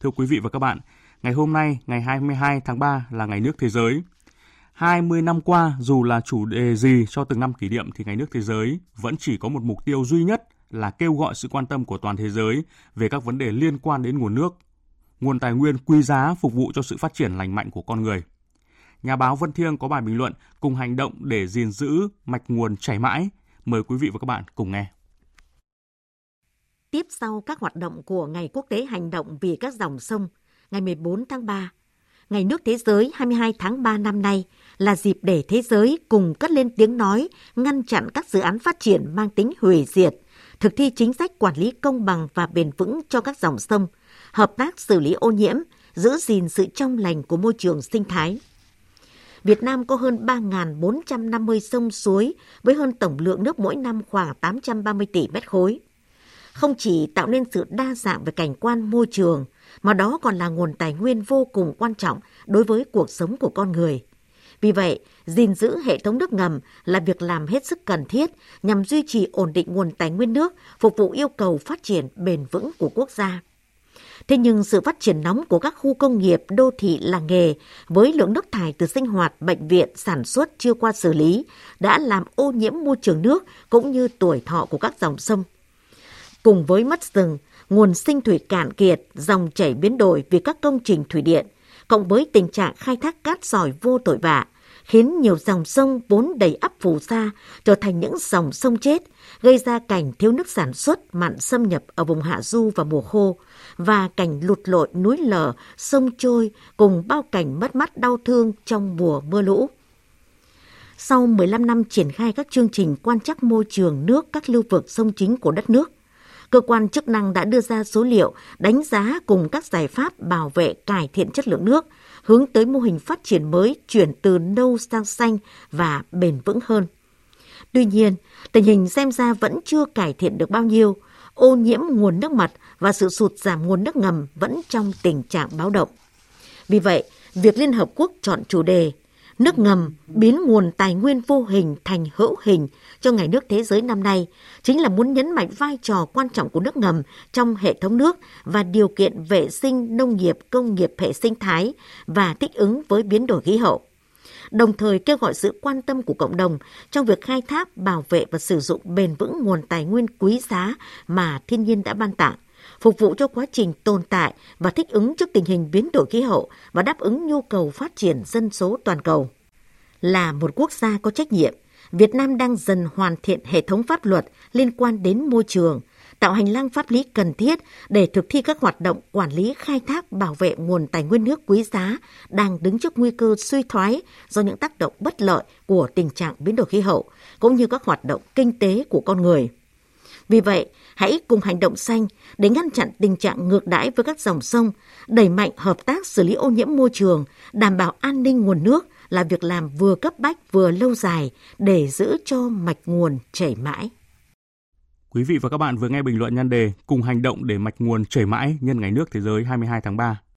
Thưa quý vị và các bạn, ngày hôm nay, ngày 22 tháng 3 là ngày nước thế giới. 20 năm qua, dù là chủ đề gì cho từng năm kỷ niệm thì ngày nước thế giới vẫn chỉ có một mục tiêu duy nhất là kêu gọi sự quan tâm của toàn thế giới về các vấn đề liên quan đến nguồn nước, nguồn tài nguyên quý giá phục vụ cho sự phát triển lành mạnh của con người. Nhà báo Vân Thiêng có bài bình luận cùng hành động để gìn giữ mạch nguồn chảy mãi. Mời quý vị và các bạn cùng nghe. Tiếp sau các hoạt động của Ngày Quốc tế Hành động vì các dòng sông, ngày 14 tháng 3, Ngày nước thế giới 22 tháng 3 năm nay là dịp để thế giới cùng cất lên tiếng nói ngăn chặn các dự án phát triển mang tính hủy diệt, thực thi chính sách quản lý công bằng và bền vững cho các dòng sông, hợp tác xử lý ô nhiễm, giữ gìn sự trong lành của môi trường sinh thái. Việt Nam có hơn 3.450 sông suối với hơn tổng lượng nước mỗi năm khoảng 830 tỷ mét khối. Không chỉ tạo nên sự đa dạng về cảnh quan môi trường, mà đó còn là nguồn tài nguyên vô cùng quan trọng đối với cuộc sống của con người. Vì vậy, gìn giữ hệ thống nước ngầm là việc làm hết sức cần thiết nhằm duy trì ổn định nguồn tài nguyên nước, phục vụ yêu cầu phát triển bền vững của quốc gia. Thế nhưng sự phát triển nóng của các khu công nghiệp, đô thị, làng nghề với lượng nước thải từ sinh hoạt, bệnh viện, sản xuất chưa qua xử lý đã làm ô nhiễm môi trường nước cũng như tuổi thọ của các dòng sông. Cùng với mất rừng, nguồn sinh thủy cạn kiệt, dòng chảy biến đổi vì các công trình thủy điện, cộng với tình trạng khai thác cát sỏi vô tội vạ, khiến nhiều dòng sông vốn đầy ắp phù sa trở thành những dòng sông chết, gây ra cảnh thiếu nước sản xuất, mặn xâm nhập ở vùng hạ du và mùa khô, và cảnh lụt lội núi lở, sông trôi cùng bao cảnh mất mát đau thương trong mùa mưa lũ. Sau 15 năm triển khai các chương trình quan trắc môi trường nước các lưu vực sông chính của đất nước, cơ quan chức năng đã đưa ra số liệu đánh giá cùng các giải pháp bảo vệ cải thiện chất lượng nước, hướng tới mô hình phát triển mới chuyển từ nâu sang xanh và bền vững hơn. Tuy nhiên, tình hình xem ra vẫn chưa cải thiện được bao nhiêu, ô nhiễm nguồn nước mặt và sự sụt giảm nguồn nước ngầm vẫn trong tình trạng báo động. Vì vậy, việc Liên Hợp Quốc chọn chủ đề Nước ngầm biến nguồn tài nguyên vô hình thành hữu hình cho Ngày nước thế giới năm nay chính là muốn nhấn mạnh vai trò quan trọng của nước ngầm trong hệ thống nước và điều kiện vệ sinh nông nghiệp, công nghiệp hệ sinh thái và thích ứng với biến đổi khí hậu. Đồng thời kêu gọi sự quan tâm của cộng đồng trong việc khai thác, bảo vệ và sử dụng bền vững nguồn tài nguyên quý giá mà thiên nhiên đã ban tặng phục vụ cho quá trình tồn tại và thích ứng trước tình hình biến đổi khí hậu và đáp ứng nhu cầu phát triển dân số toàn cầu. Là một quốc gia có trách nhiệm, Việt Nam đang dần hoàn thiện hệ thống pháp luật liên quan đến môi trường, tạo hành lang pháp lý cần thiết để thực thi các hoạt động quản lý khai thác bảo vệ nguồn tài nguyên nước quý giá đang đứng trước nguy cơ suy thoái do những tác động bất lợi của tình trạng biến đổi khí hậu cũng như các hoạt động kinh tế của con người. Vì vậy, hãy cùng hành động xanh để ngăn chặn tình trạng ngược đãi với các dòng sông, đẩy mạnh hợp tác xử lý ô nhiễm môi trường, đảm bảo an ninh nguồn nước là việc làm vừa cấp bách vừa lâu dài để giữ cho mạch nguồn chảy mãi. Quý vị và các bạn vừa nghe bình luận nhan đề Cùng hành động để mạch nguồn chảy mãi nhân ngày nước thế giới 22 tháng 3